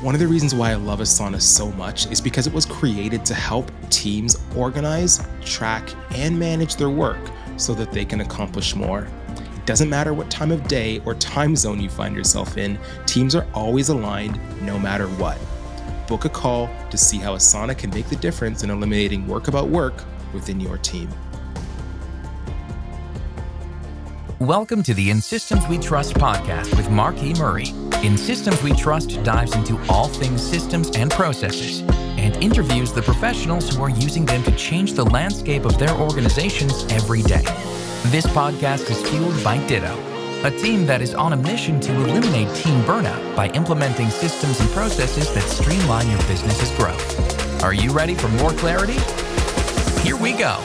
One of the reasons why I love Asana so much is because it was created to help teams organize, track, and manage their work so that they can accomplish more. It doesn't matter what time of day or time zone you find yourself in, teams are always aligned no matter what. Book a call to see how Asana can make the difference in eliminating work about work within your team. Welcome to the In Systems We Trust podcast with Mark E. Murray. In Systems We Trust dives into all things systems and processes and interviews the professionals who are using them to change the landscape of their organizations every day. This podcast is fueled by Ditto, a team that is on a mission to eliminate team burnout by implementing systems and processes that streamline your business's growth. Are you ready for more clarity? Here we go.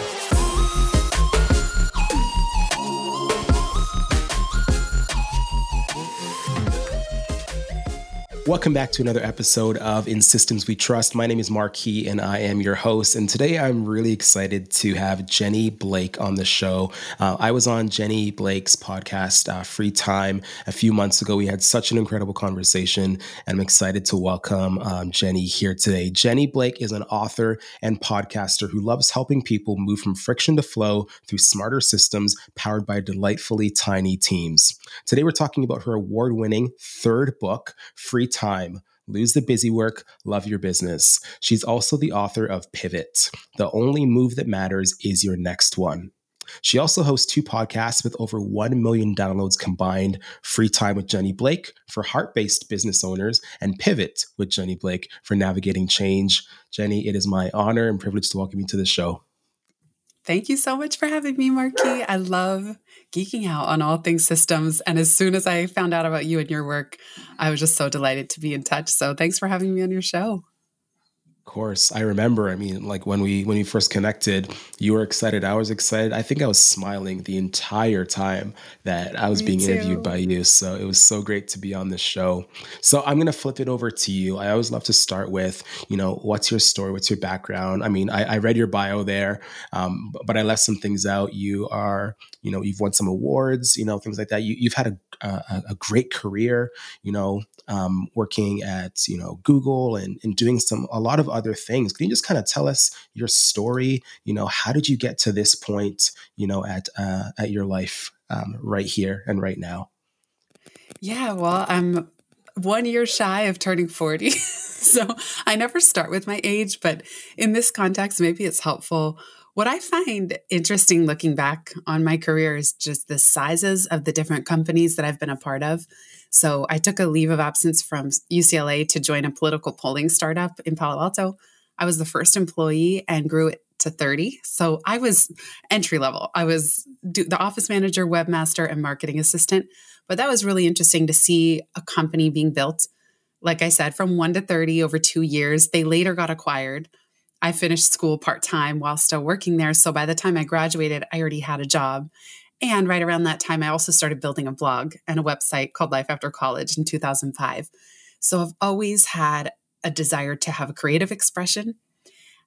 Welcome back to another episode of In Systems We Trust. My name is Marquis and I am your host. And today I'm really excited to have Jenny Blake on the show. Uh, I was on Jenny Blake's podcast, uh, Free Time, a few months ago. We had such an incredible conversation, and I'm excited to welcome um, Jenny here today. Jenny Blake is an author and podcaster who loves helping people move from friction to flow through smarter systems powered by delightfully tiny teams. Today, we're talking about her award winning third book, Free Time. Lose the busy work, love your business. She's also the author of Pivot. The only move that matters is your next one. She also hosts two podcasts with over 1 million downloads combined Free Time with Jenny Blake for heart based business owners, and Pivot with Jenny Blake for navigating change. Jenny, it is my honor and privilege to welcome you to the show. Thank you so much for having me, Marquis. I love geeking out on all things systems. And as soon as I found out about you and your work, I was just so delighted to be in touch. So thanks for having me on your show course i remember i mean like when we when we first connected you were excited i was excited. I think i was smiling the entire time that i was Me being too. interviewed by you so it was so great to be on this show. So i'm going to flip it over to you. I always love to start with you know what's your story what's your background? I mean i, I read your bio there um, but i left some things out. You are you know you've won some awards you know things like that. You, you've had a, a, a great career you know um, working at you know Google and, and doing some a lot of other things. Can you just kind of tell us your story? You know, how did you get to this point? You know, at uh, at your life um, right here and right now. Yeah, well, I'm one year shy of turning 40. so I never start with my age, but in this context, maybe it's helpful. What I find interesting looking back on my career is just the sizes of the different companies that I've been a part of. So I took a leave of absence from UCLA to join a political polling startup in Palo Alto. I was the first employee and grew it to 30. So I was entry level. I was the office manager, webmaster, and marketing assistant. But that was really interesting to see a company being built. Like I said, from one to 30 over two years. They later got acquired. I finished school part time while still working there. So by the time I graduated, I already had a job. And right around that time, I also started building a blog and a website called Life After College in 2005. So I've always had a desire to have a creative expression.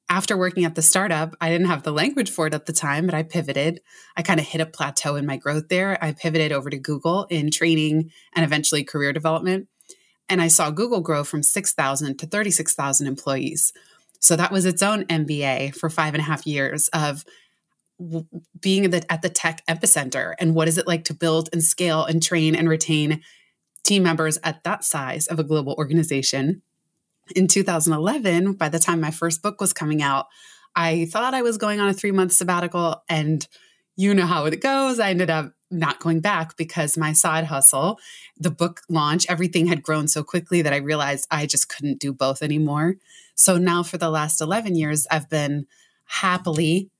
After working at the startup, I didn't have the language for it at the time, but I pivoted. I kind of hit a plateau in my growth there. I pivoted over to Google in training and eventually career development. And I saw Google grow from 6,000 to 36,000 employees. So that was its own MBA for five and a half years of being at the, at the tech epicenter and what is it like to build and scale and train and retain team members at that size of a global organization. In 2011 by the time my first book was coming out i thought i was going on a three month sabbatical and you know how it goes. I ended up not going back because my side hustle the book launch everything had grown so quickly that i realized i just couldn't do both anymore. So now for the last 11 years i've been happily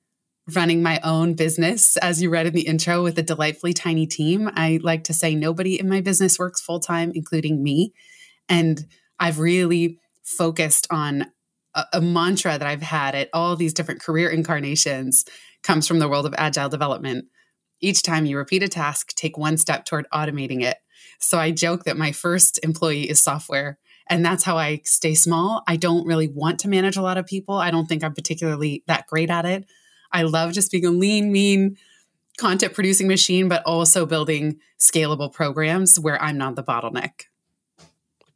running my own business, as you read in the intro, with a delightfully tiny team. I like to say nobody in my business works full time, including me. And I've really focused on a, a, mantra that I've had at all these different career incarnations comes from the world of agile development. Each time you repeat a task, take one step toward automating it. So I joke that my first employee is software. And that's how I stay small. I don't really want to manage a lot of people. I don't think I'm particularly that great at it. I love just being a lean, mean content producing machine, but also building scalable programs where I'm not the bottleneck.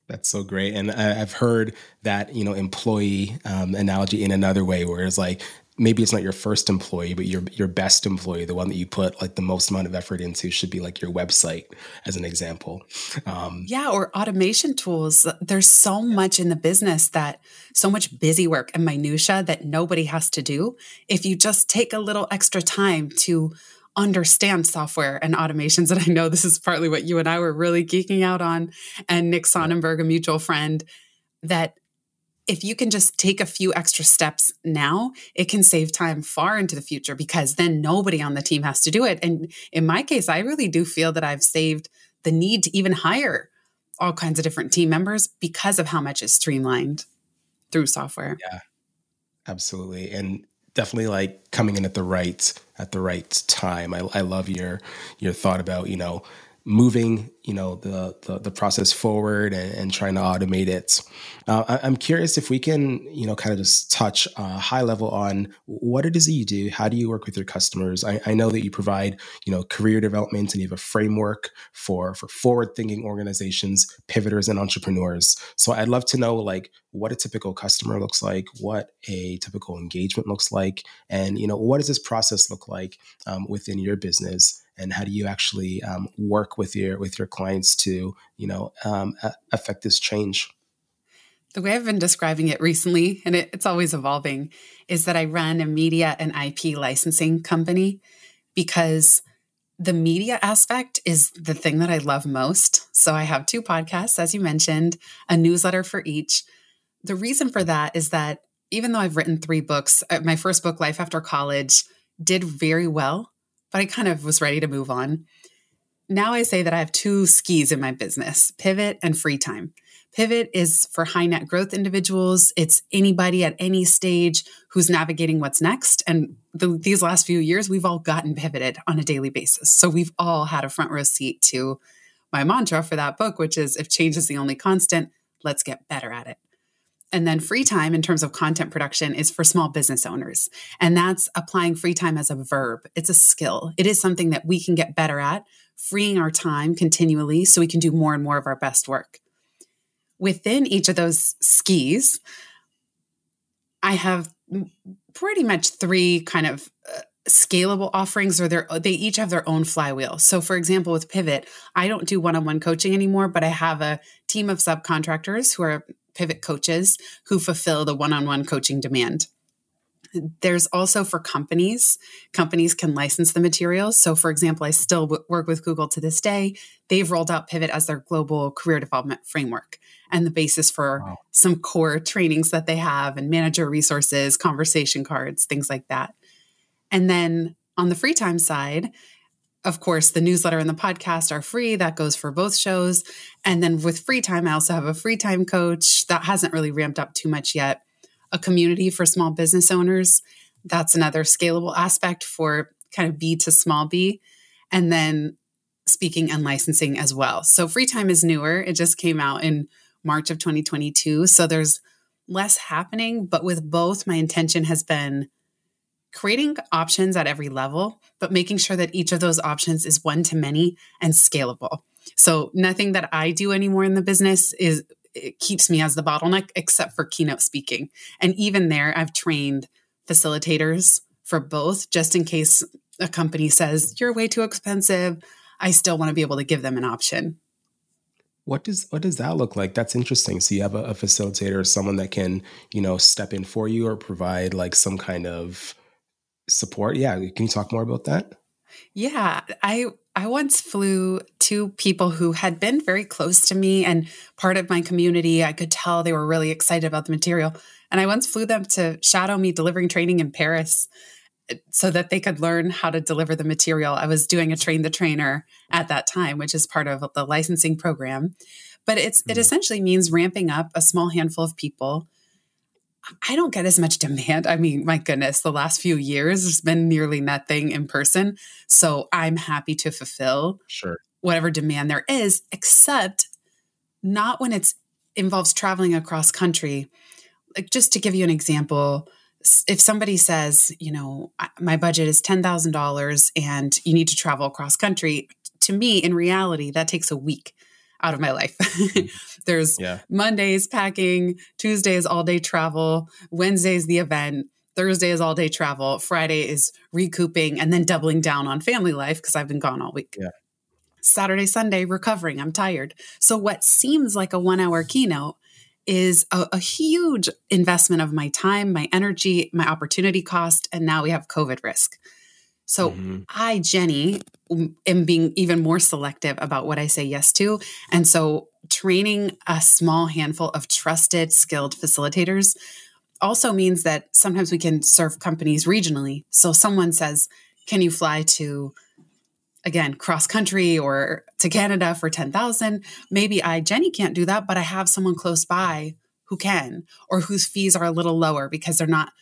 That's so great. And I've heard that, you know, employee um, analogy in another way, where it's like maybe it's not your first employee, but your your best employee, the one that you put like the most amount of effort into, should be like your website, as an example. Um, yeah, or automation tools. There's so much in the business that so much busy work and minutia that nobody has to do. If you just take a little extra time to understand software and automations. And I know this is partly what you and I were really geeking out on, and Nick Sonnenberg, a mutual friend, that if you can just take a few extra steps now, it can save time far into the future because then nobody on the team has to do it. And in my case, I really do feel that I've saved the need to even hire all kinds of different team members because of how much is streamlined through software. Yeah, absolutely. And definitely like coming in at the right at the right time. I, I love your your thought about you know moving you know the the, the process forward and, and, trying to automate it. Uh, I, am curious if we can you know kind of just touch uh, high level on what it is that you do. How do you work with your customers? I, I, know that you provide you know career development and you have a framework for for forward thinking organizations pivoters and entrepreneurs. So i'd love to know like what a typical customer looks like what a typical engagement looks like and you know what does this process look like um, within your business and how do you actually um, work with your with your clients to you know um, affect this change? The way i've been describing it recently and it, it's always evolving is that i run a media and ip licensing company because the media aspect is the thing that i love most. So i have two podcasts as you mentioned a newsletter for each. The reason for that is that even though i've written three books uh, my first book life after college did very well but I kind of was ready to move on. Now I say that I have two SKUs in my business pivot and free time. Pivot is for high net growth individuals. It's anybody at any stage who's navigating what's next. And the, these last few years, we've all gotten pivoted on a daily basis. So we've all had a front row seat to my mantra for that book, which is if change is the only constant, let's get better at it. And then free time in terms of content production is for small business owners. And that's applying free time as a verb. It's a skill. It is something that we can get better at, freeing our time continually so we can do more and more of our best work. Within each of those SKUs, I have pretty much three kind of uh, scalable offerings or they each have their own flywheel. So for example with Pivot, I don't do one-on-one coaching anymore, but I have a team of subcontractors who are pivot coaches who fulfill the one on one coaching demand. There's also for companies, companies can license the materials. So, for example, I still w- work with Google to this day. They've rolled out Pivot as their global career development framework and the basis for wow. some core trainings that they have and manager resources, conversation cards, things like that. And then on the free time side, of course, the newsletter and the podcast are free. That goes for both shows. And then with free time, I also have a free time coach that hasn't really ramped up too much yet. A community for small business owners. That's another scalable aspect for kind of B to small b. And then speaking and licensing as well. So free time is newer. It just came out in March of 2022. So there's less happening. But with both, my intention has been creating options at every level, but making sure that each of those options is one to many and scalable. So nothing that I do anymore in the business is it keeps me as the bottleneck except for keynote speaking. And even there I've trained facilitators for both just in case a company says you're way too expensive, I still want to be able to give them an option. What does what does that look like? That's interesting. So you have a, a facilitator, someone that can, you know, step in for you or provide like some kind of support. Yeah, can you talk more about that? Yeah, I I once flew two people who had been very close to me and part of my community. I could tell they were really excited about the material. And I once flew them to shadow me delivering training in Paris eh, so that they could learn how to deliver the material. I was doing a train the trainer at that time, which is part of the licensing program. But it's mm-hmm. it essentially means ramping up a small handful of people I don't get as much demand. I mean, my goodness, the last few years there's been nearly nothing in person. So I'm happy to fulfill sure. whatever demand there is, except not when it's involves traveling across country. Like just to give you an example, if somebody says, you know, my budget is $10,000 and you need to travel across country, to me in reality that takes a week out of my life. Hmm. There's yeah. Mondays packing, Tuesdays all day travel, Wednesdays the event, Thursday is all day travel, Friday is recouping and then doubling down on family life because I've been gone all week. Yeah. Saturday, Sunday, recovering. I'm tired. So, what seems like a one hour keynote is a, a, huge investment of my time, my energy, my opportunity cost. And now we have COVID risk. So, mm-hmm. I, Jenny, am being even more selective about what I say yes to. And so, training a small handful of trusted, skilled facilitators also means that sometimes we can serve companies regionally. So, someone says, Can you fly to again cross country or to Canada for 10,000 maybe I Jenny can't do that but I have someone close by who can or whose fees are a little lower because they're not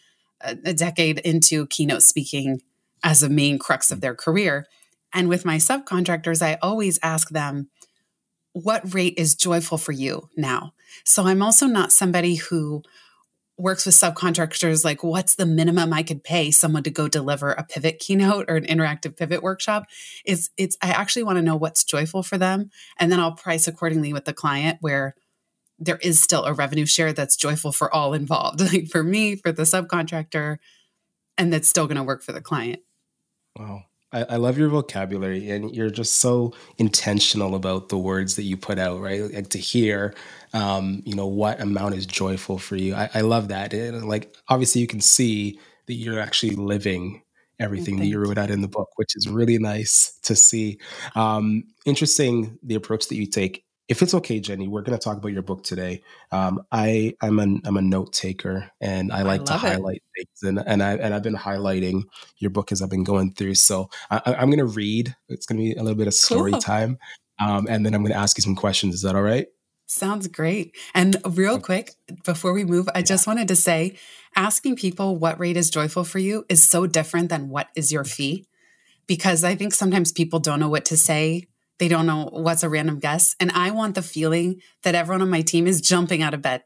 a, a decade into keynote speaking as a main crux of their career. And with my subcontractors I always ask them what rate is joyful for you now? So I'm also not somebody who works with subcontractors like what's the minimum i could pay someone to go deliver a pivot keynote or an interactive pivot workshop? Is it's i actually want to know what's joyful for them and then i'll price accordingly with the client where there is still a revenue share that's joyful for all involved like for me for the subcontractor and that's still going to work for the client wow I, I, love your vocabulary and you're just so intentional about the words that you put out, right? Like to hear, um, you know, what amount is joyful for you. I, I love that. And like, obviously, you can see that you're actually living everything that you wrote out in the book, which is really nice to see. Um, interesting the approach that you take if it's okay, Jenny, we're going to talk about your book today. Um, I I'm a I'm a note taker, and I like I to highlight things, and and I and I've been highlighting your book as I've been going through. So I, am going to read. It's going to be a little bit of story cool. time, um, and then I'm going to ask you some questions. Is that all right? Sounds great. And real okay. quick, before we move, I yeah. just wanted to say, asking people what rate is joyful for you is so different than what is your fee, because I think sometimes people don't know what to say they don't know what's a random guess. And I want the feeling that everyone on my team is jumping out of bed.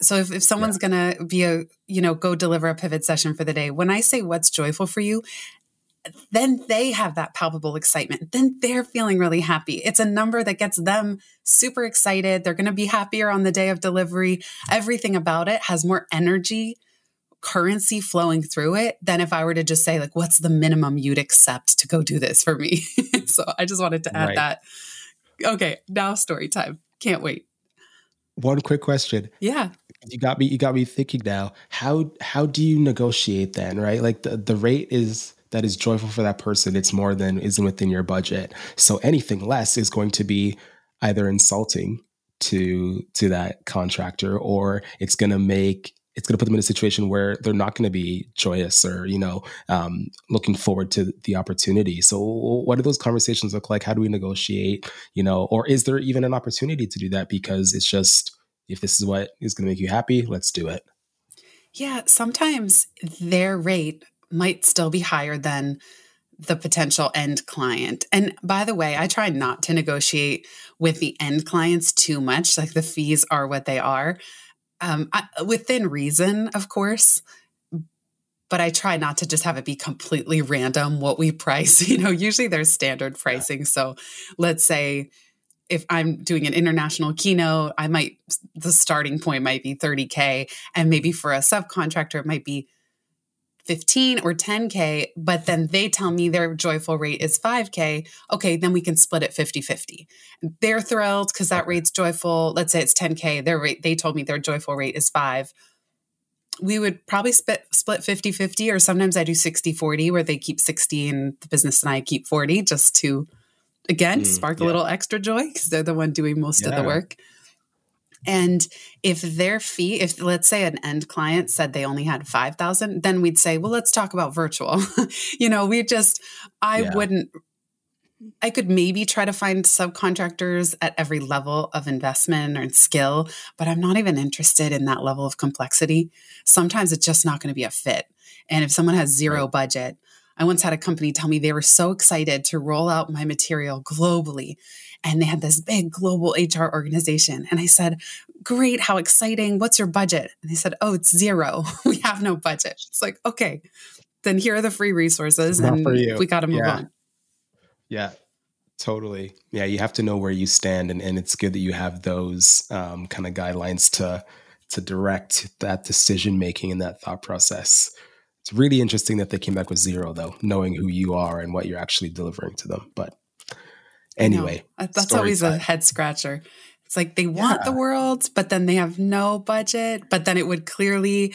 So if, if someone's yeah. going to be a, you know, go deliver a pivot session for the day, when I say what's joyful for you, then they have that palpable excitement. Then they're feeling really happy. It's a number that gets them super excited. They're going to be happier on the day of delivery. Everything about it has more energy currency flowing through it than if I were to just say, like, what's the minimum you'd accept to go do this for me? so I just wanted to add right. that. Okay, now story time. Can't wait. One quick question. Yeah. You got me you got me thinking now. How how do you negotiate then, right? Like the, the rate is that is joyful for that person, it's more than isn't within your budget. So anything less is going to be either insulting to to that contractor or it's going to make it's going to put them in a situation where they're not going to be joyous or you know um, looking forward to the opportunity. So what do those conversations look like? How do we negotiate you know or is there even an opportunity to do that? Because it's just if this is what is going to make you happy let's do it. Yeah sometimes their rate might still be higher than the potential end client. And by the way, I try not to negotiate with the end clients too much. Like the fees are what they are um, I, within reason, of course. But I try not to just have it be completely random what we price. You know, usually there's standard pricing. So let's say if I'm doing an international keynote, I might, the starting point might be 30K. And maybe for a subcontractor, it might be 15 or 10K, but then they tell me their joyful rate is 5K, okay, then we can split it 50 50. They're thrilled because that rate's joyful. Let's say it's 10K. Their rate, they told me their joyful rate is five. We would probably split split 50 50, or sometimes I do 60 40, where they keep 60 and the business and I keep 40 just to, again, mm, spark yeah. a little extra joy because they're the one doing most yeah. of the work. And if their fee, if let's say an end client said they only had 5,000, then we'd say, well, let's talk about virtual. you know, we just, I yeah. wouldn't, I could maybe try to find subcontractors at every level of investment or skill, but I'm not even interested in that level of complexity. Sometimes it's just not going to be a fit. And if someone has zero right. budget, I once had a company tell me they were so excited to roll out my material globally and they had this big global HR organization. And I said, Great, how exciting. What's your budget? And they said, Oh, it's zero. we have no budget. It's like, okay, then here are the free resources and we got to move yeah. on. Yeah. Totally. Yeah, you have to know where you stand, and, and it's good that you have those um, kind of guidelines to to direct that decision making and that thought process. It's really interesting that they came back with zero, though, knowing who you are and what you're actually delivering to them. But anyway, that's always time. a head scratcher. It's like they want yeah. the world, but then they have no budget, but then it would clearly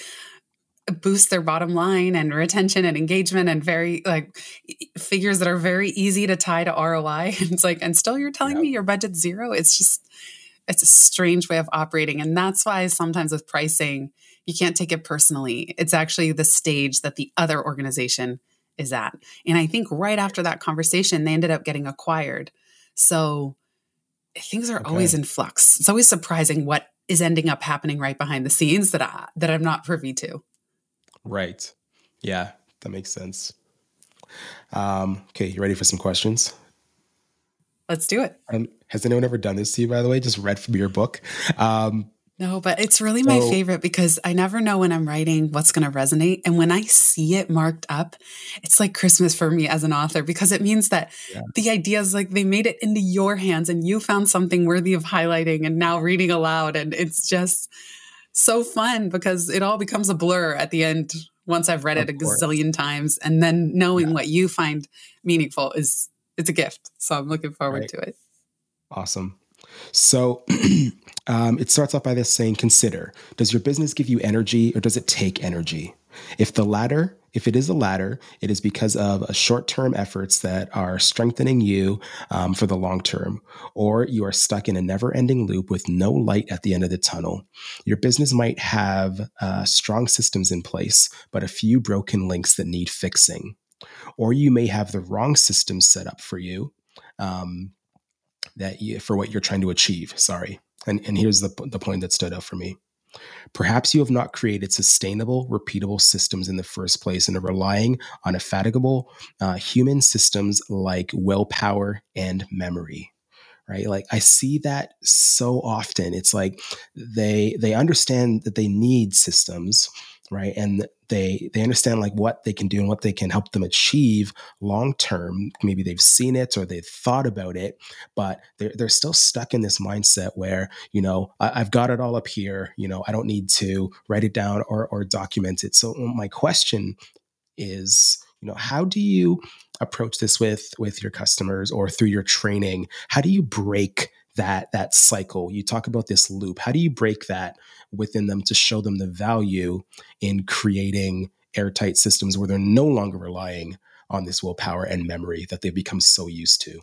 boost their bottom line and retention and engagement and very like figures that are very easy to tie to ROI. And it's like, and still you're telling yep. me your budget's zero. It's just, it's a strange way of operating. And that's why sometimes with pricing, you can't take it personally. It's actually the stage that the other organization is at. And I think right after that conversation, they ended up getting acquired. So things are okay. always in flux. It's always surprising what is ending up happening right behind the scenes that I, that I'm not privy to. Right. Yeah, that makes sense. Um, okay, you ready for some questions? Let's do it. Um, has anyone ever done this to you, by the way? Just read from your book. Um, no, but it's really my favorite because I never know when I'm writing what's going to resonate. And when I see it marked up, it's like Christmas for me as an author because it means that yeah. the ideas, like they made it into your hands and you found something worthy of highlighting and now reading aloud. And it's just, so fun because it all becomes a blur at the end once I've read it a gazillion times. And then knowing yeah. what you find meaningful is it's a gift. So I'm looking forward right. to it. Awesome. So um, it starts off by this saying, consider, does your business give you energy or does it take energy? If the latter, if it is the latter, it is because of short term efforts that are strengthening you um, for the long term, or you are stuck in a never ending loop with no light at the end of the tunnel. Your business might have uh, strong systems in place, but a few broken links that need fixing. Or you may have the wrong systems set up for you. Um, that you, for what you're trying to achieve. Sorry, and and here's the the point that stood out for me. Perhaps you have not created sustainable, repeatable systems in the first place and are relying on indefatigable uh, human systems like willpower and memory right like i see that so often it's like they they understand that they need systems right? And they they understand like what they can do and what they can help them achieve long term. Maybe they've seen it or they've thought about it but they're, they're still stuck in this mindset where you know I, have got it all up here. You know i don't need to write it down or or document it. So um, my question is you know how do you approach this with with your customers or through your training? How do you break that that cycle. You talk about this loop. How do you break that within them to show them the value in creating airtight systems where they're no longer relying on this willpower and memory that they've become so used to?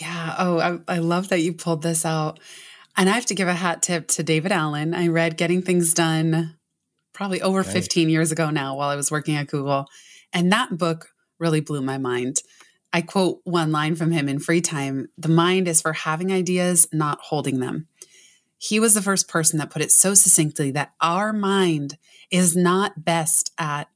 Yeah. Oh i, I love that you pulled this out. And i have to give a hat tip to david allen. I read getting things done probably over right. 15 years ago now while i was working at google. And that book really blew my mind I quote one line from him in free time The mind is for having ideas, not holding them. He was the first person that put it so succinctly that our mind is not best at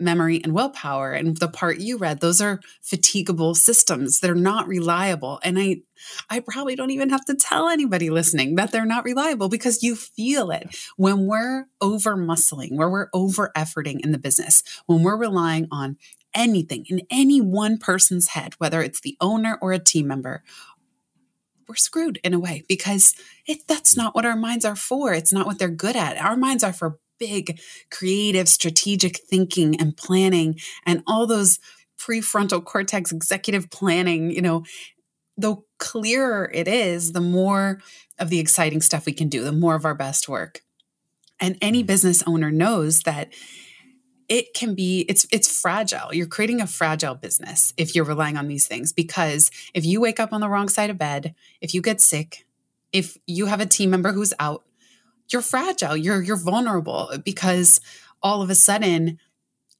memory and willpower. And the part you read those are fatigable systems they're not reliable. And i i probably don't even have to tell anybody listening that they're not reliable because you feel it. When we're over muscling where we're over efforting in the business when we're relying on anything in any one person's head, whether it's the owner or a team member, we're screwed in a way because it, that's not what our minds are for. It's not what they're good at. Our minds are for big, creative, strategic thinking and planning and all those prefrontal cortex executive planning, you know, the clearer it is, the more of the exciting stuff we can do, the more of our best work. And any mm. business owner knows that it can be it's it's fragile. You're creating a fragile business if you're relying on these things because if you wake up on the wrong side of bed if you get sick if you have a team member who's out you're fragile. You're you're vulnerable because all of a sudden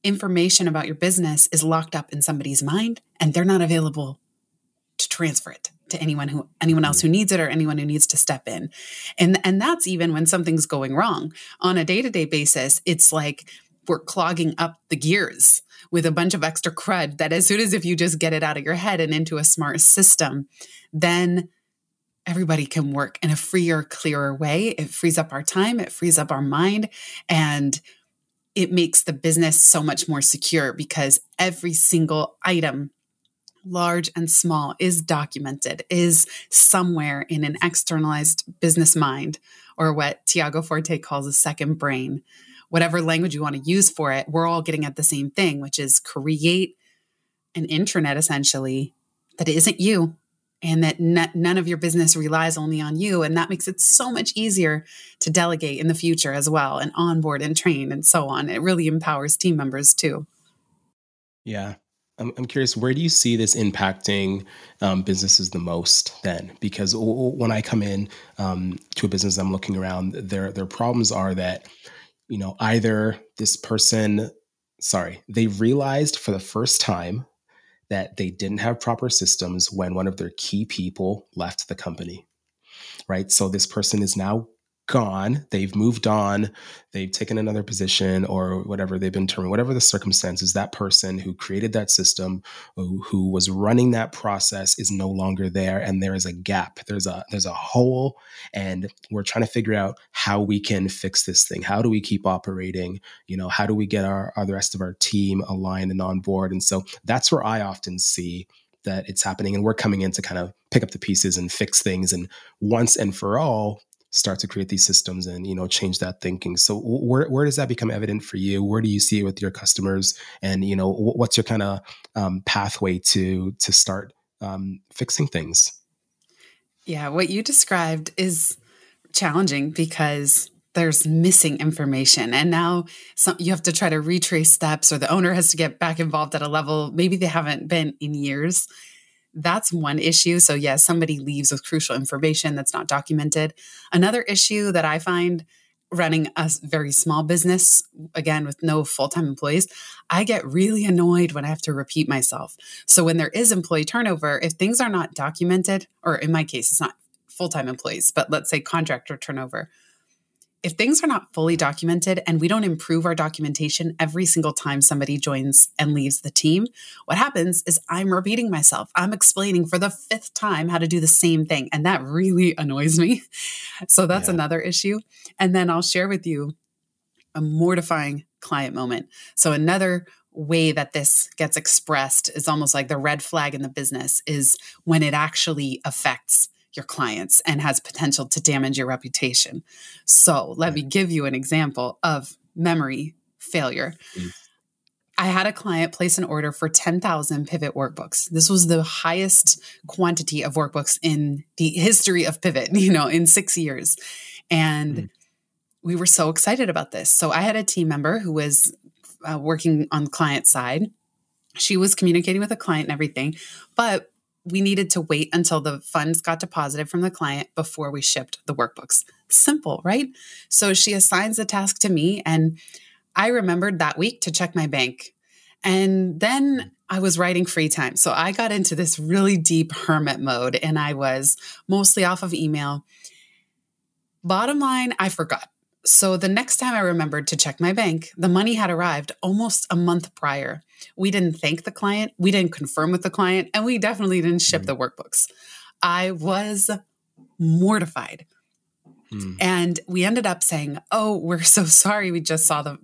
information about your business is locked up in somebody's mind and they're not available to transfer it to anyone who anyone else who mm. needs it or anyone who needs to step in. And and that's even when something's going wrong. On a day-to-day basis it's like we're clogging up the gears with a bunch of extra crud that as soon as if you just get it out of your head and into a smart system, then everybody can work in a freer, clearer way. It frees up our time, it frees up our mind, and it makes the business so much more secure because every single item large and small, is documented, is somewhere in an externalized business mind, or what Tiago Forte calls a second brain. Whatever language you want to use for it, we're all getting at the same thing, which is create an intranet essentially that isn't you and that n- none of your business relies only on you. And that makes it so much easier to delegate in the future as well and onboard and train and so on. It really empowers team members too. Yeah. I'm, curious, where do you see this impacting um, businesses the most then? Because when I come in um, to a business, I'm looking around, their, their problems are that, you know, either this person, sorry, they realized for the first time that they didn't have proper systems when one of their key people left the company. Right. So this person is now gone, they've moved on, they've taken another position or whatever they've been terminated, whatever the circumstances, that person who created that system, who, who, was running that process is no longer there. And there is a gap. There's a there's a hole. And we're trying to figure out how we can fix this thing. How do we keep operating? You know, how do we get our, our the rest of our team aligned and on board? And so that's where I often see that it's happening and we're coming in to kind of pick up the pieces and fix things and once and for all start to create these systems and you know change that thinking. So where, where does that become evident for you? Where do you see it with your customers? And you know what's your kind of um, pathway to to start um, fixing things? Yeah what you described is challenging because there's missing information. And now some, you have to try to retrace steps or the owner has to get back involved at a level maybe they haven't been in years that's one issue. So, yes, somebody leaves with crucial information that's not documented. Another issue that I find running a very small business, again, with no full time employees, I get really annoyed when I have to repeat myself. So, when there is employee turnover, if things are not documented, or in my case, it's not full time employees, but let's say contractor turnover, if things are not fully documented and we don't improve our documentation every single time somebody joins and leaves the team, what happens is I'm repeating myself. I'm explaining for the fifth time how to do the same thing. And that really annoys me. So that's yeah. another issue. And then I'll share with you a mortifying client moment. So another way that this gets expressed is almost like the red flag in the business is when it actually affects your clients and has potential to damage your reputation. So, let me give you an example of memory failure. Mm. I had a client place an order for 10,000 pivot workbooks. This was the highest quantity of workbooks in the history of pivot, you know, in 6 years. And mm. we were so excited about this. So I had a team member who was uh, working on the client side. She was communicating with a client and everything, but we needed to wait until the funds got deposited from the client before we shipped the workbooks. Simple, right? So she assigns the task to me, and I remembered that week to check my bank. And then I was writing free time. So I got into this really deep hermit mode, and I was mostly off of email. Bottom line, I forgot. So the next time I remembered to check my bank, the money had arrived almost a month prior. We didn't thank the client, we didn't confirm with the client, and we definitely didn't ship mm. the workbooks. I was mortified. Mm. And we ended up saying, "Oh, we're so sorry. We just saw the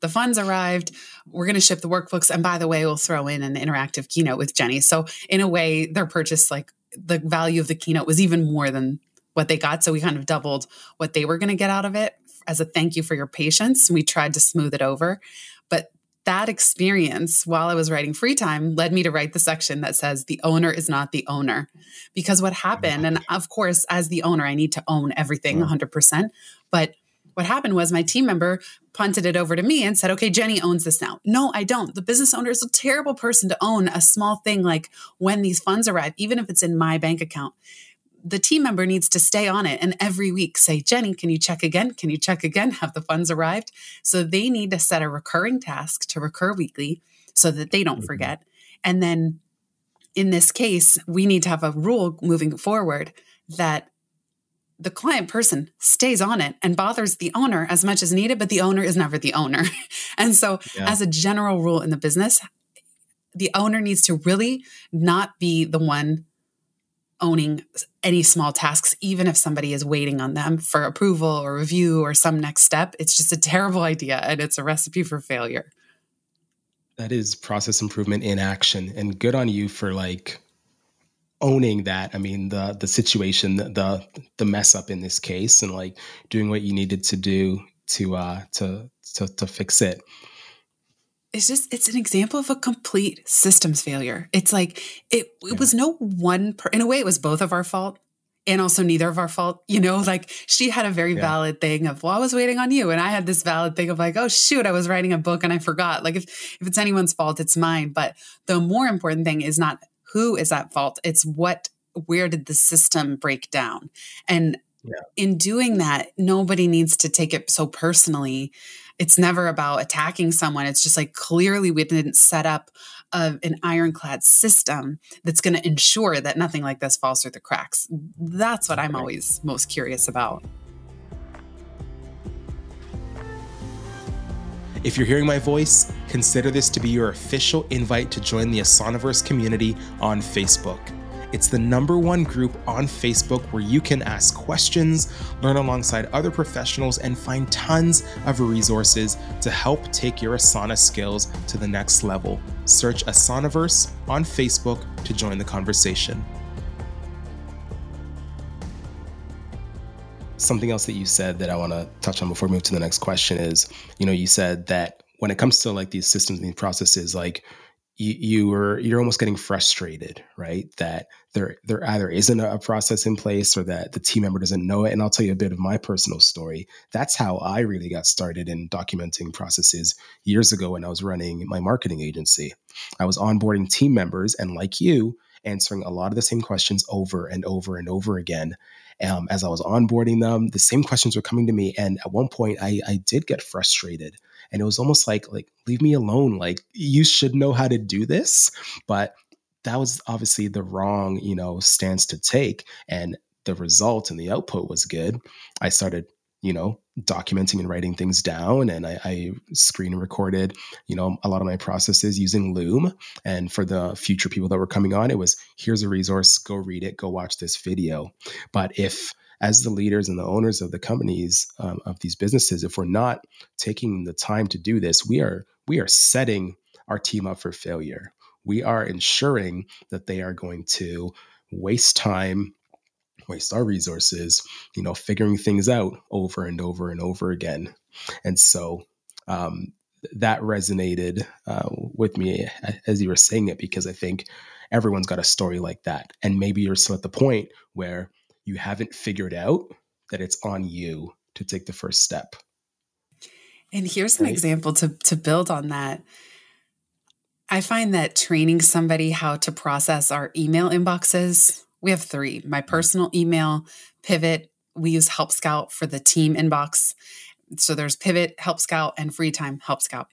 the funds arrived. We're going to ship the workbooks and by the way, we'll throw in an interactive keynote with Jenny." So, in a way, their purchase like the value of the keynote was even more than what they got. So we kind of doubled what they were going to get out of it as a thank you for your patience. We tried to smooth it over. But that experience while I was writing free time led me to write the section that says the owner is not the owner. Because what happened, and of course, as the owner, I need to own everything mm. 100%. But what happened was my team member punted it over to me and said, okay, Jenny owns this now. No, I don't. The business owner is a terrible person to own a small thing like when these funds arrive, even if it's in my bank account the team member needs to stay on it and every week say, Jenny, can you check again? Can you check again? Have the funds arrived? So they need to set a recurring task to recur weekly so that they don't mm-hmm. forget. And then in this case, we need to have a rule moving forward that the client person stays on it and bothers the owner as much as needed, but the owner is never the owner. and so, yeah. as a general rule in the business, the owner needs to really not be the one owning any small tasks, even if somebody is waiting on them for approval or review or some next step. It's just a terrible idea and it's a recipe for failure. that is process improvement in action and good on you for like owning that i mean the the situation the the mess up in this case and like doing what you needed to do to uh to to, to fix it it's just it's an example of a complete systems failure it's like it it yeah. was no one per, in a way it was both of our fault and also neither of our fault you know like she had a very yeah. valid thing of well i was waiting on you and i had this valid thing of like oh shoot i was writing a book and i forgot like if if it's anyone's fault it's mine but the more important thing is not who is at fault it's what where did the system break down and yeah. in doing that nobody needs to take it so personally it's never about attacking someone. It's just like clearly we didn't set up a, an ironclad system that's going to ensure that nothing like this falls through the cracks. That's what i'm always most curious about. If you're hearing my voice, consider this to be your official invite to join the Asanaverse community on Facebook. It's the number one group on Facebook where you can ask questions, learn alongside other professionals, and find tons of resources to help take your Asana skills to the next level. Search Asanaverse on Facebook to join the conversation. something else that you said that I want to touch on before we move to the next question is, you know, you said that when it comes to like these systems and these processes, like you, you are you're almost getting frustrated, right? That there there either isn't a process in place or that the team member doesn't know it. And I'll tell you a bit of my personal story. That's how I really got started in documenting processes years ago when I was running my marketing agency. I was onboarding team members and like you, answering a lot of the same questions over and over and over again um, as I was onboarding them. The same questions were coming to me, and at one point, I, I did get frustrated, and it was almost like like leave me alone. Like you should know how to do this, but that was obviously the wrong you know stance to take, and the result and the output was good. I started you know documenting and writing things down and I, I, screen recorded you know a lot of my processes using loom and for the future people that were coming on it was here's a resource go read it go watch this video but if as the leaders and the owners of the companies um, of these businesses if we're not taking the time to do this we are we are setting our team up for failure we are ensuring that they are going to waste time waste our resources, you know, figuring things out over and over and over again. And so um, that resonated uh, with me as you were saying it because I think everyone's got a story like that. And maybe you're still at the point where you haven't figured out that it's on you to take the first step. And here's an right? example to, to build on that. I find that training somebody how to process our email inboxes we have three my mm. personal email, Pivot. We use Help Scout for the team inbox. So there's Pivot, Help Scout, and Free Time Help Scout.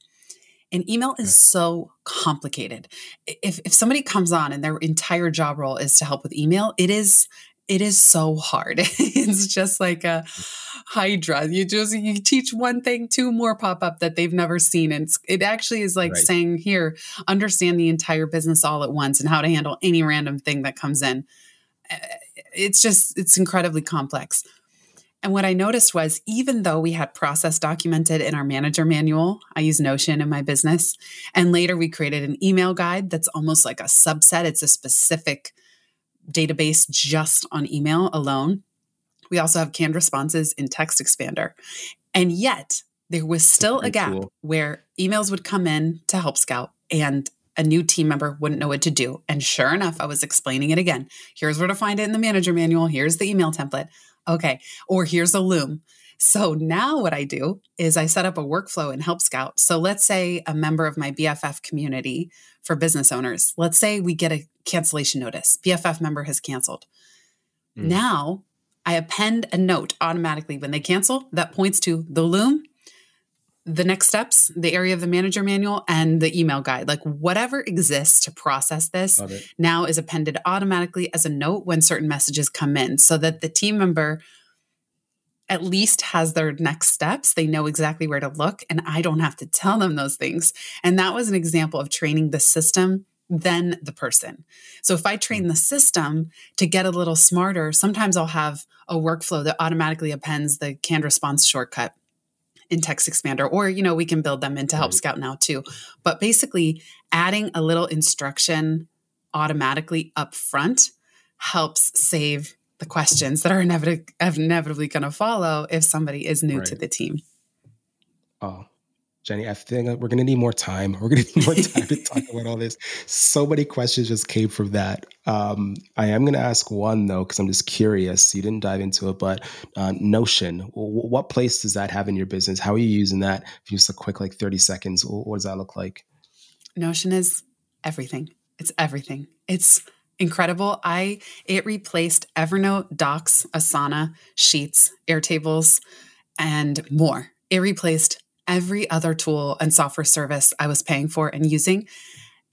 And email is so complicated. If, if somebody comes on and their entire job role is to help with email, it is it is so hard. it's just like a hydra. You just you teach one thing, two more pop up that they've never seen, and it actually is like right. saying, "Here, understand the entire business all at once and how to handle any random thing that comes in." Eh, it's just it's incredibly complex and what i noticed was even though we had process documented in our manager manual i use notion in my business and later we created an email guide that's almost like a subset it's a specific database just on email alone we also have canned responses in text expander and yet there was still a gap cool. where emails would come in to help scout and a new team member wouldn't know what to do. And sure enough, I was explaining it again. Here's where to find it in the manager manual. Here's the email template. Okay. Or here's a loom. So now what I do is I set up a workflow in Help Scout. So let's say a member of my BFF community for business owners, let's say we get a cancellation notice. BFF member has canceled. Mm. Now I append a note automatically when they cancel that points to the loom the next steps, the area of the manager manual, and the email guide. Like whatever exists to process this now is appended automatically as a note when certain messages come in so that the team member at least has their next steps. They know exactly where to look, and I don't have to tell them those things. And that was an example of training the system then the person. So if I train the system to get a little smarter, sometimes I'll have a workflow that automatically appends the canned response shortcut in Text Expander, or, you know, we can build them into Help mm-hmm. Scout now too. But basically, adding a little instruction automatically up front helps save the questions that are inevitably, inevitably going to follow if somebody is new right. to the team. Oh, Jenny, I think we're going to need more time. We're going to need more time to talk about all this. So many questions just came from that. Um, I am going to ask one though, because I'm just curious. You didn't dive into it, but uh, Notion, w- what place does that have in your business? How are you using that? If you just a quick, like 30 seconds, what does that look like? Notion is everything. It's everything. It's incredible. I it replaced Evernote, Docs, Asana, Sheets, Airtables, and more. It replaced every other tool and software service I was paying for and using.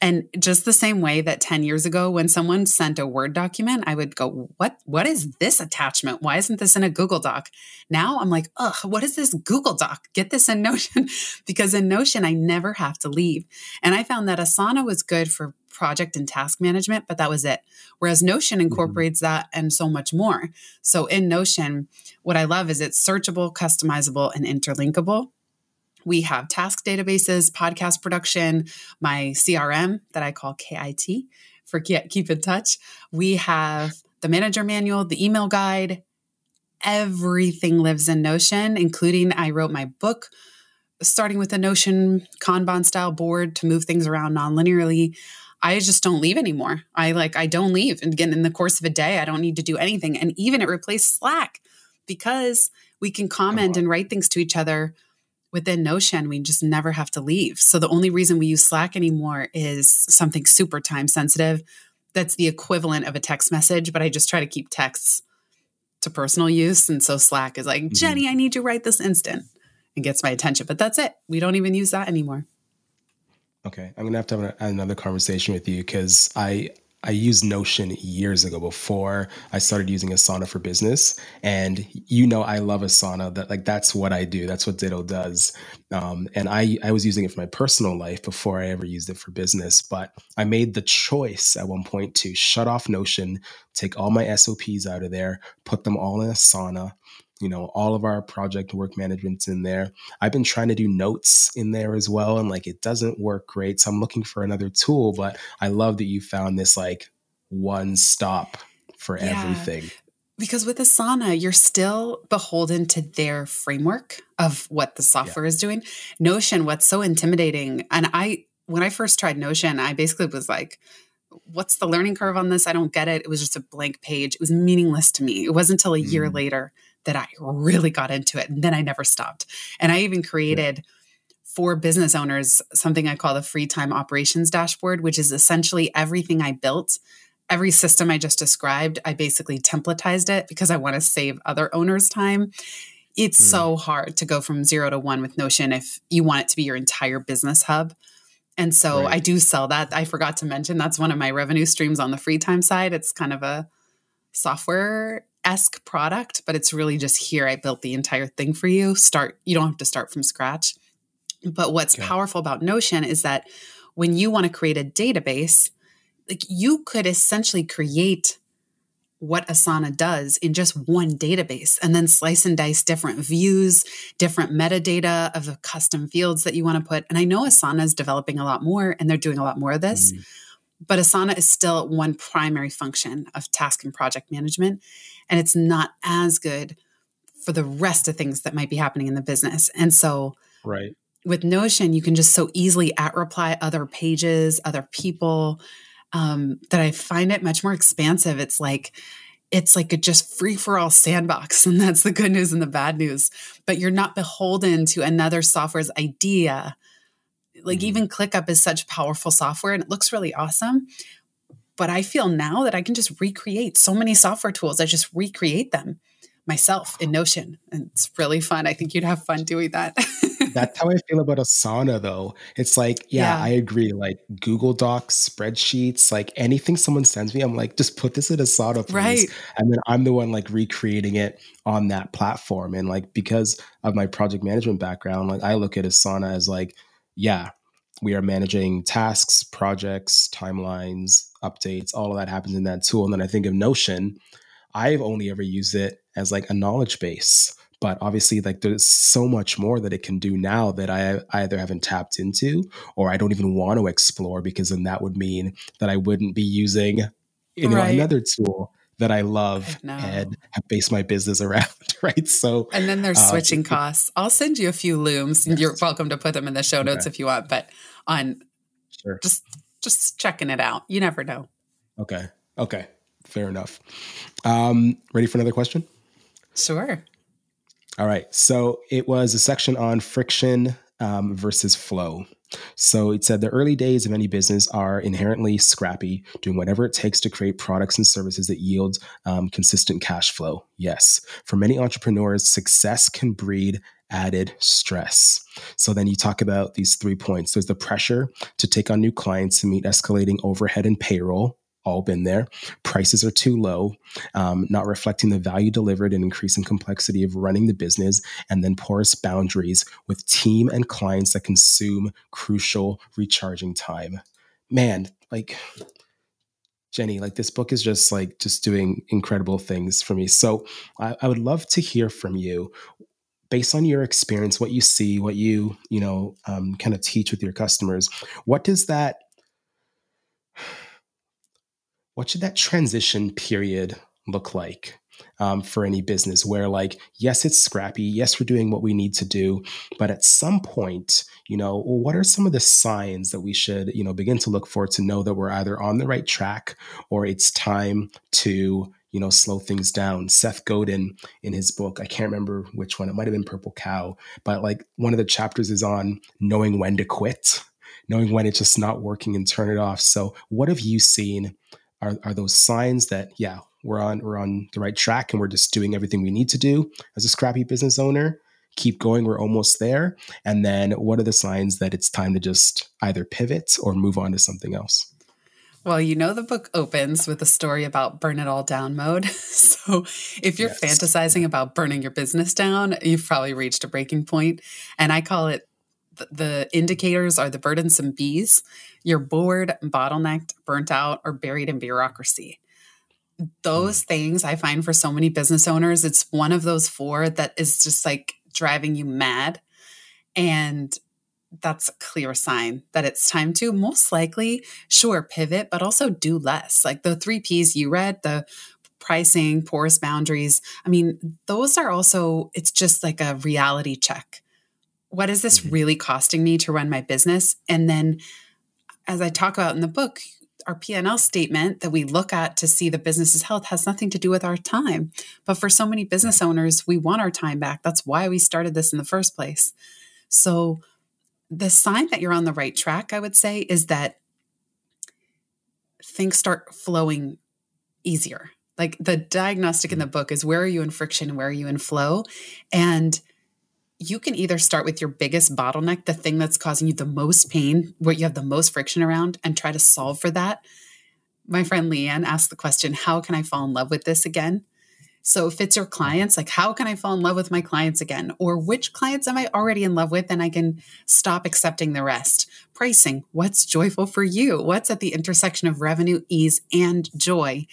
And just the same way that 10 years ago, when someone sent a Word document, I would go, What what is this attachment? Why isn't this in a Google Doc? Now I'm like, ugh, what is this Google Doc? Get this in Notion. because in Notion, I never have to leave. And I found that Asana was good for project and task management, but that was it. Whereas Notion mm-hmm. incorporates that and so much more. So in Notion, what I love is it's searchable, customizable, and interlinkable. We have task databases, podcast production, my CRM that I call KIT for Keep in Touch. We have the manager manual, the email guide. Everything lives in Notion, including I wrote my book starting with a Notion Kanban style board to move things around non-linearly. I just don't leave anymore. I like I don't leave. And again, in the course of a day, I don't need to do anything. And even it replaced Slack because we can comment and write things to each other within Notion, we just never have to leave. So the only reason we use Slack anymore is something super time sensitive. That's the equivalent of a text message, but I just try to keep texts to personal use. And so Slack is like, mm-hmm. Jenny, I need you write this instant and gets my attention. But that's it. We don't even use that anymore. Okay, I'm gonna have to have another conversation with you because I I used Notion years ago before I started using Asana for business. And you know, I love Asana. That like that's what I do. That's what Ditto does. Um, and I I was using it for my personal life before I ever used it for business. But I made the choice at one point to shut off Notion, take all my SOPs out of there, put them all in Asana, you know all of our project work management's in there i've been trying to do notes in there as well and like it doesn't work great so i'm looking for another tool but i love that you found this like one stop for yeah. everything because with asana you're still beholden to their framework of what the software yeah. is doing notion what's so intimidating and i when i first tried notion i basically was like what's the learning curve on this? I don't get it. It was just a blank page. It was meaningless to me. It wasn't until a mm. year later that I really got into it. And then I never stopped. And I even created yeah. for business owners something I call the free time operations dashboard, which is essentially everything I built. Every system I just described, I basically templatized it because I want to save other owners time. It's mm. so hard to go from zero to one with Notion if you want it to be your entire business hub. And so right. I do sell that. I forgot to mention that's one of my revenue streams on the free time side. It's kind of a software esque product, but it's really just here. I built the entire thing for you. Start, you don't have to start from scratch. But what's okay. powerful about Notion is that when you want to create a database, like you could essentially create what Asana does in just one database and then slice and dice different views, different metadata of the custom fields that you want to put. And I know Asana is developing a lot more and they're doing a lot more of this. Mm-hmm. But Asana is still one primary function of task and project management. And it's not as good for the rest of things that might be happening in the business. And so, right. With Notion, you can just so easily at reply other pages, other people. Um, that I find it much more expansive. It's like it's like a just free for all sandbox. And that's the good news and the bad news. But you're not beholden to another software's idea like mm-hmm. even ClickUp is such powerful software and it looks really awesome. But I feel now that I can just recreate so many software tools. I just recreate them myself in Notion. And it's really fun. I think you'd have fun doing that. That's how I feel about Asana though. It's like, yeah, yeah, I agree. Like Google Docs, spreadsheets, like anything someone sends me, I'm like, just put this in Asana, please. Right. And then I'm the one like recreating it on that platform. And like because of my project management background, like I look at Asana as like, yeah, we are managing tasks, projects, timelines, updates, all of that happens in that tool. And then I think of Notion, I've only ever used it as like a knowledge base. but obviously like there's so much more that it can do now that I, either haven't tapped into or I don't even want to explore because then that would mean that I wouldn't be using you know right. another tool that I love I and have based my business around, right? So And then there's uh, switching costs. I'll send you a few looms. Yes. You're welcome to put them in the show notes okay. if you want, but on sure. just just checking it out. You never know. Okay. Okay. Fair enough. Um, ready for another question? Sure. All right. So it was a section on friction um, versus flow. So it said the early days of any business are inherently scrappy, doing whatever it takes to create products and services that yield um, consistent cash flow. Yes, for many entrepreneurs, success can breed added stress. So then you talk about these three points. There's the pressure to take on new clients to meet escalating overhead and payroll all been there. Prices are too low, um, not reflecting the value delivered and increasing complexity of running the business, and then porous boundaries with team and clients that consume crucial recharging time. Man, like Jenny, like this book is just like just doing incredible things for me. So I, I would love to hear from you based on your experience, what you see, what you, you know, um, kind of teach with your customers. What does that what should that transition period look like um, for any business where like yes it's scrappy yes we're doing what we need to do but at some point you know what are some of the signs that we should you know begin to look for to know that we're either on the right track or it's time to you know slow things down. Seth godin in his book i can't remember which one it might have been purple cow but like one of the chapters is on knowing when to quit knowing when it's just not working and turn it off. So what have you seen? Are, are those signs that yeah we're on we're on the right track and we're just doing everything we need to do as a scrappy business owner? Keep going we're almost there. And then what are the signs that it's time to just either pivot or move on to something else well, you know, the book opens with a story about burn it all down mode. So if you're yes. fantasizing about burning your business down, you've probably reached a breaking point. And I call it the indicators are the burdensome bees. You're bored, bottlenecked, burnt out, or buried in bureaucracy. Those mm. things I find for so many business owners, it's one of those four that is just like driving you mad. And that's a clear sign that it's time to most likely, sure, pivot, but also do less. Like the three P's you read, the pricing, porous boundaries. I mean, those are also, it's just like a reality check what is this mm-hmm. really costing me to run my business? And then as I talk about in the book, our P&L statement that we look at to see the business's health has nothing to do with our time. But for so many business owners, we want our time back. That's why we started this in the first place. So the sign that you're on the right track, I would say, is that things start flowing easier. Like the diagnostic in the mm-hmm. book is where are you in friction, where are you in flow? And you can either start with your biggest bottleneck, the thing that's causing you the most pain, where you have the most friction around, and try to solve for that. My friend Leanne asked the question, How can I fall in love with this again? So if it's your clients, like how can I fall in love with my clients again? Or which clients am I already in love with and I can stop accepting the rest? Pricing, what's joyful for you? What's at the intersection of revenue, ease, and joy?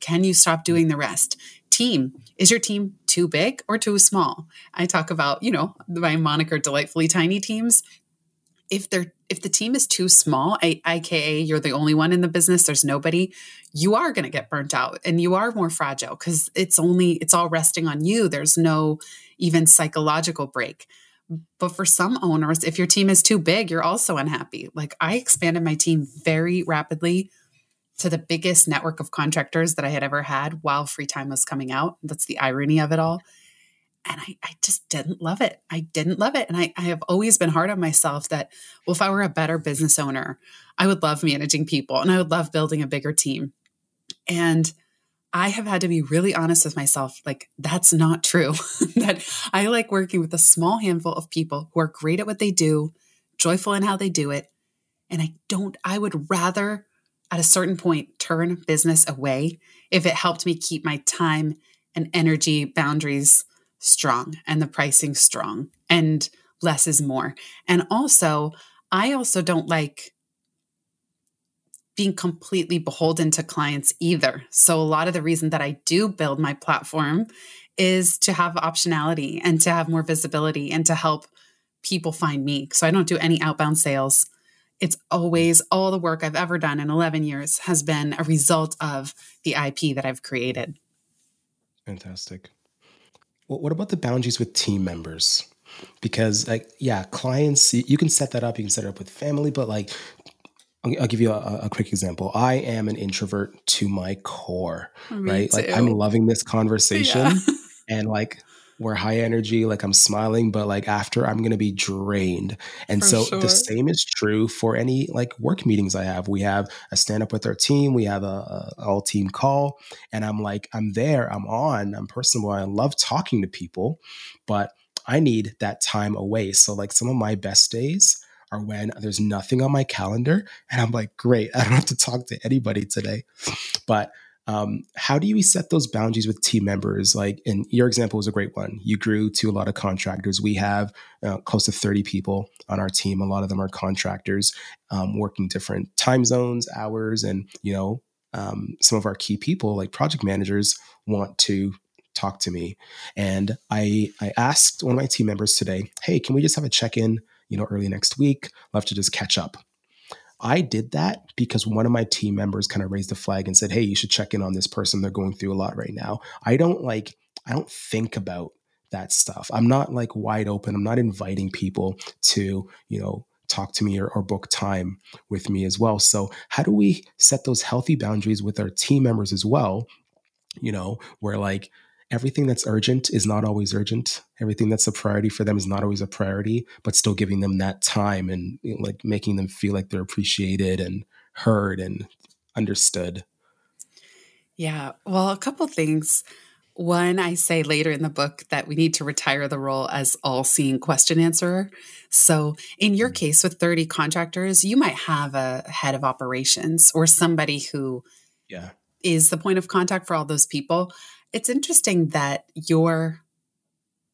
Can you stop doing the rest? Team, is your team too big or too small? I talk about, you know, my moniker delightfully tiny teams. If they're if the team is too small, aka you're the only one in the business, there's nobody, you are going to get burnt out and you are more fragile cuz it's only it's all resting on you. There's no even psychological break. But for some owners, if your team is too big, you're also unhappy. Like I expanded my team very rapidly to the biggest network of contractors that I had ever had while free time was coming out. That's the irony of it all. And I, I just didn't love it. I didn't love it. And I, I have always been hard on myself that, well, if I were a better business owner, I would love managing people and I would love building a bigger team. And I have had to be really honest with myself. Like, that's not true. that I like working with a small handful of people who are great at what they do, joyful in how they do it. And I don't, I would rather at a certain point turn business away if it helped me keep my time and energy boundaries strong and the pricing strong and less is more. And also, I also don't like being completely beholden to clients either. So, a lot of the reason that I do build my platform is to have optionality and to have more visibility and to help people find me. So, I don't do any outbound sales. It's always all the work I've ever done in 11 years has been a result of the IP that I've created. Fantastic. What about the boundaries with team members? Because, like, yeah, clients, you can set that up. You can set it up with family, but like I'll, give you a, a, quick example. I am an introvert to my core, Me right? Too. Like I'm loving this conversation yeah. and like we're high energy, like I'm smiling, but like after I'm to be drained. And for so sure. the same is true for any like work meetings I have. We have a stand up with our team, we have a, a all team call, and I'm like, I'm there, I'm on, I'm personable. I love talking to people, but I need that time away. So like some of my best days are when there's nothing on my calendar and I'm like, great, I don't have to talk to anybody today. But um, how do you set those boundaries with team members? Like, and your example was a great one. You grew to a lot of contractors. We have uh, close to 30 people on our team. A lot of them are contractors um, working different time zones, hours, and, you know, um, some of our key people, like project managers, want to talk to me. And I, I asked one of my team members today, hey, can we just have a check in? you know, early next week. Love to just catch up. I did that because one of my team members kind of raised the flag and said, Hey, you should check in on this person. They're going through a lot right now. I don't like, I don't think about that stuff. I'm not like wide open. I'm not inviting people to, you know, talk to me or, or book time with me as well. So, how do we set those healthy boundaries with our team members as well? You know, where like, everything that's urgent is not always urgent. Everything that's a priority for them is not always a priority, but still giving them that time and you know, like making them feel like they're appreciated and heard and understood. Yeah. Well, a couple things. One, I say later in the book that we need to retire the role as all seeing question answerer. So, in your mm. case, with 30 contractors, you might have a head of operations or somebody who yeah. is the point of contact for all those people. It's interesting that you're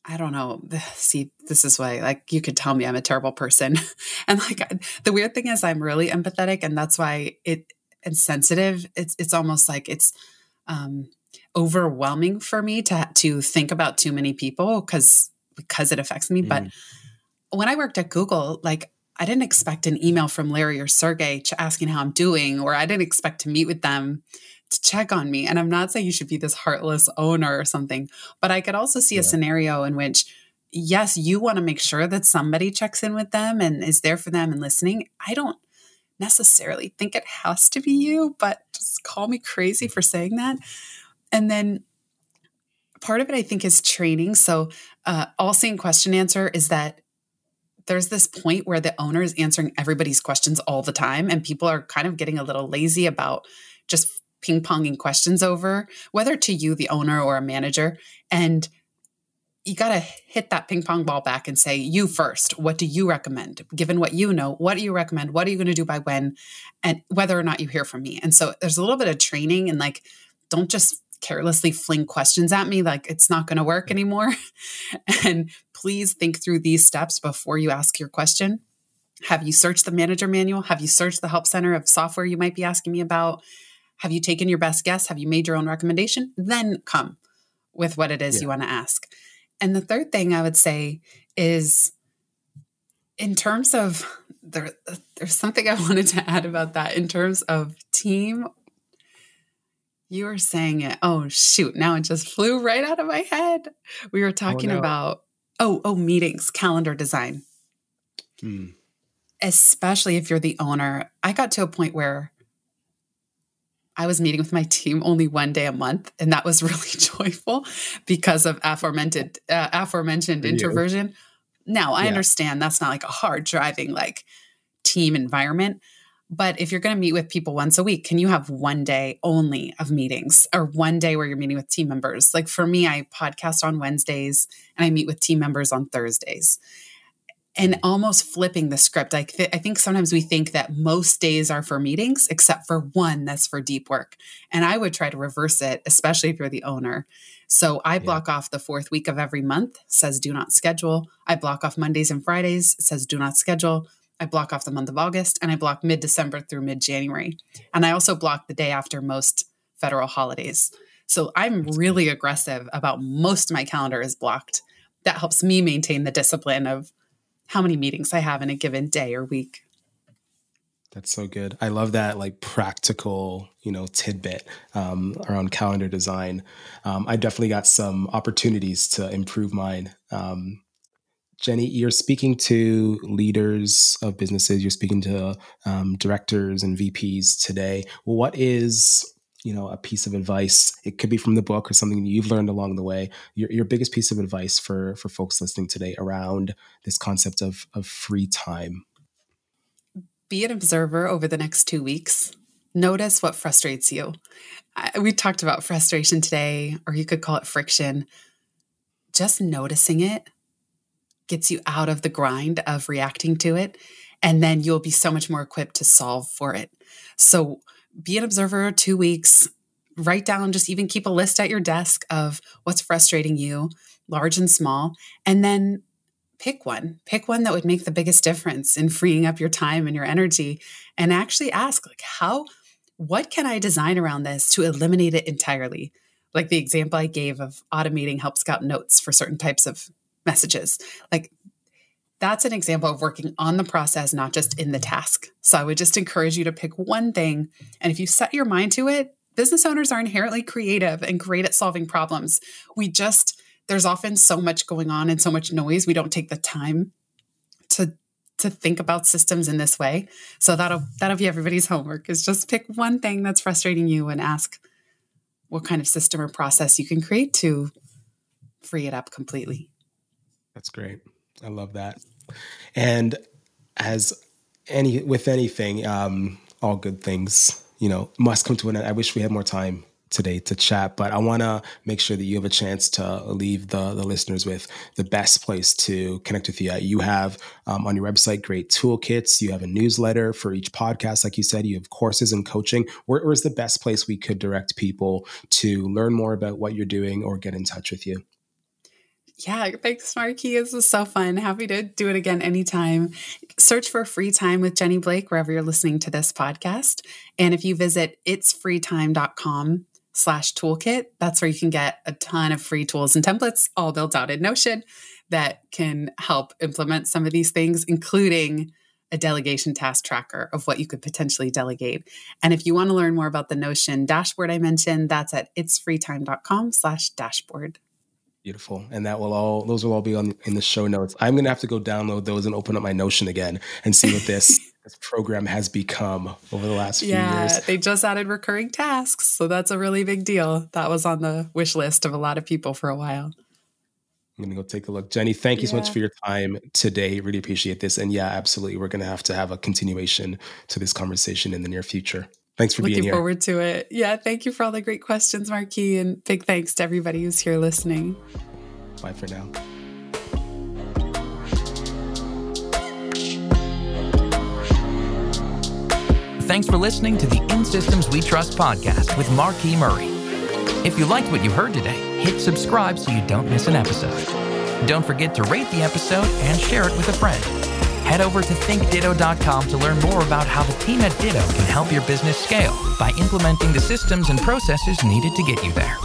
I don't know. See, this is why, like, you could tell me I'm a terrible person. and like, the weird thing is, I'm really empathetic, and that's why it and sensitive. It's it's almost like it's um, overwhelming for me to to think about too many people because because it affects me. Mm. But when I worked at Google, like, I didn't expect an email from Larry or Sergey asking how I'm doing, or I didn't expect to meet with them to check on me. And I'm not saying you should be this heartless owner or something, but I could also see yeah. a scenario in which, yes, you want to make sure that somebody checks in with them and is there for them and listening. I don't necessarily think it has to be you, but just call me crazy for saying that. And then part of it, I think, is training. So, uh, all seeing question answer is that there's this point where the owner is answering everybody's questions all the time, and people are kind of getting a little lazy about just ping ponging questions over, whether to you, the owner, or a manager. And you got to hit that ping pong ball back and say, you first. What do you recommend? Given what you know, what do you recommend? What are you going to do by when? And whether or not you hear from me. And so there's a little bit of training and like, don't just carelessly fling questions at me like it's not going to work anymore. and please think through these steps before you ask your question. Have you searched the manager manual? Have you searched the help center of software you might be asking me about? Have you taken your best guess? Have you made your own recommendation? Then come with what it is yeah. you want to ask. And the third thing I would say is in terms of there, there's something I wanted to add about that in terms of team. You were saying it. Oh shoot! Now it just flew right out of my head. We were oh, talking oh, no. about oh oh meetings, calendar design. Hmm. Especially if you're the owner, I got to a point where I was meeting with my team only one day a month, and that was really joyful because of aforementioned uh, aforementioned introversion. Now I yeah. understand that's not like a hard driving like team environment, but if you're going to meet with people once a week, can you have one day only of meetings or one day where you're meeting with team members? Like for me, I podcast on Wednesdays and I meet with team members on Thursdays and almost flipping the script. I, th- I think sometimes we think that most days are for meetings, except for one that's for deep work. And I would try to reverse it, especially if you're the owner. So I block yeah. off the fourth week of every month, says do not schedule. I block off Mondays and Fridays, says do not schedule. I block off the month of August, and I block mid December through mid January. And I also block the day after most federal holidays. So I'm really aggressive about most of my calendar is blocked. That helps me maintain the discipline of how many meetings I have in a given day or week. That's so good. I love that like practical, you know, tidbit um, around calendar design. Um, I definitely got some opportunities to improve mine. Um, Jenny, you're speaking to leaders of businesses. You're speaking to um, directors and VPs today. What is you know a piece of advice? It could be from the book or something you've learned along the way. Your, your biggest piece of advice for for folks listening today around this concept of of free time be an observer over the next two weeks. Notice what frustrates you. we talked about frustration today, or you could call it friction. Just noticing it gets you out of the grind of reacting to it. And then you'll be so much more equipped to solve for it. So be an observer two weeks. Write down, just even keep a list at your desk of what's frustrating you, large and small. And then pick one pick one that would make the biggest difference in freeing up your time and your energy and actually ask like how what can i design around this to eliminate it entirely like the example i gave of automating help scout notes for certain types of messages like that's an example of working on the process not just in the task. So i would just encourage you to pick one thing and if you set your mind to it business owners are inherently creative and great at solving problems. We just there's often so much going on and so much noise we don't take the time to to think about systems in this way. So that'll that'll be everybody's homework is just pick one thing that's frustrating you and ask what kind of system or process you can create to free it up completely. That's great. I love that and as any with anything um all good things you know must come to an end i wish we had more time today to chat, but I want to make sure that you have a chance to leave the, the listeners with the best place to connect with you. You have um, on your website great toolkits. You have a newsletter for each podcast, like you said. You have courses and coaching. Where, where's the best place we could direct people to learn more about what you're doing or get in touch with you? Yeah, thanks, Marquis. This was so fun. Happy to do it again anytime. Search for Free Time with Jenny Blake wherever you're listening to this podcast. And if you visit itsfreetime.com, slash toolkit. That's where you can get a ton of free tools and templates all built out in Notion that can help implement some of these things, including a delegation task tracker of what you could potentially delegate. And if you want to learn more about the Notion dashboard I mentioned, that's at itsfreetime.com slash dashboard. Beautiful. And that will all those will all be on in the show notes. I'm gonna have to go download those and open up my Notion again and see what this this program has become over the last few yeah, years. They just added recurring tasks. So that's a really big deal. That was on the wish list of a lot of people for a while. I'm gonna go take a look. Jenny, thank you yeah. so much for your time today. Really appreciate this. And yeah, absolutely. We're gonna have to have a continuation to this conversation in the near future. Thanks for Looking being here. Looking forward to it. Yeah, thank you for all the great questions, Marquis, and big thanks to everybody who's here listening. Bye for now. Thanks for listening to the In Systems We Trust podcast with Marquis Murray. If you liked what you heard today, hit subscribe so you don't miss an episode. Don't forget to rate the episode and share it with a friend. Head over to thinkditto.com to learn more about how the team at Ditto can help your business scale by implementing the systems and processes needed to get you there.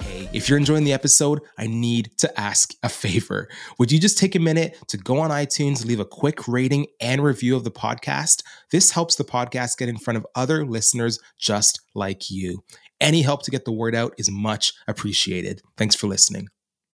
Hey, if you're enjoying the episode, I need to ask a favor. Would you just take a minute to go on iTunes, leave a quick rating and review of the podcast? This helps the podcast get in front of other listeners just like you. Any help to get the word out is much appreciated. Thanks for listening.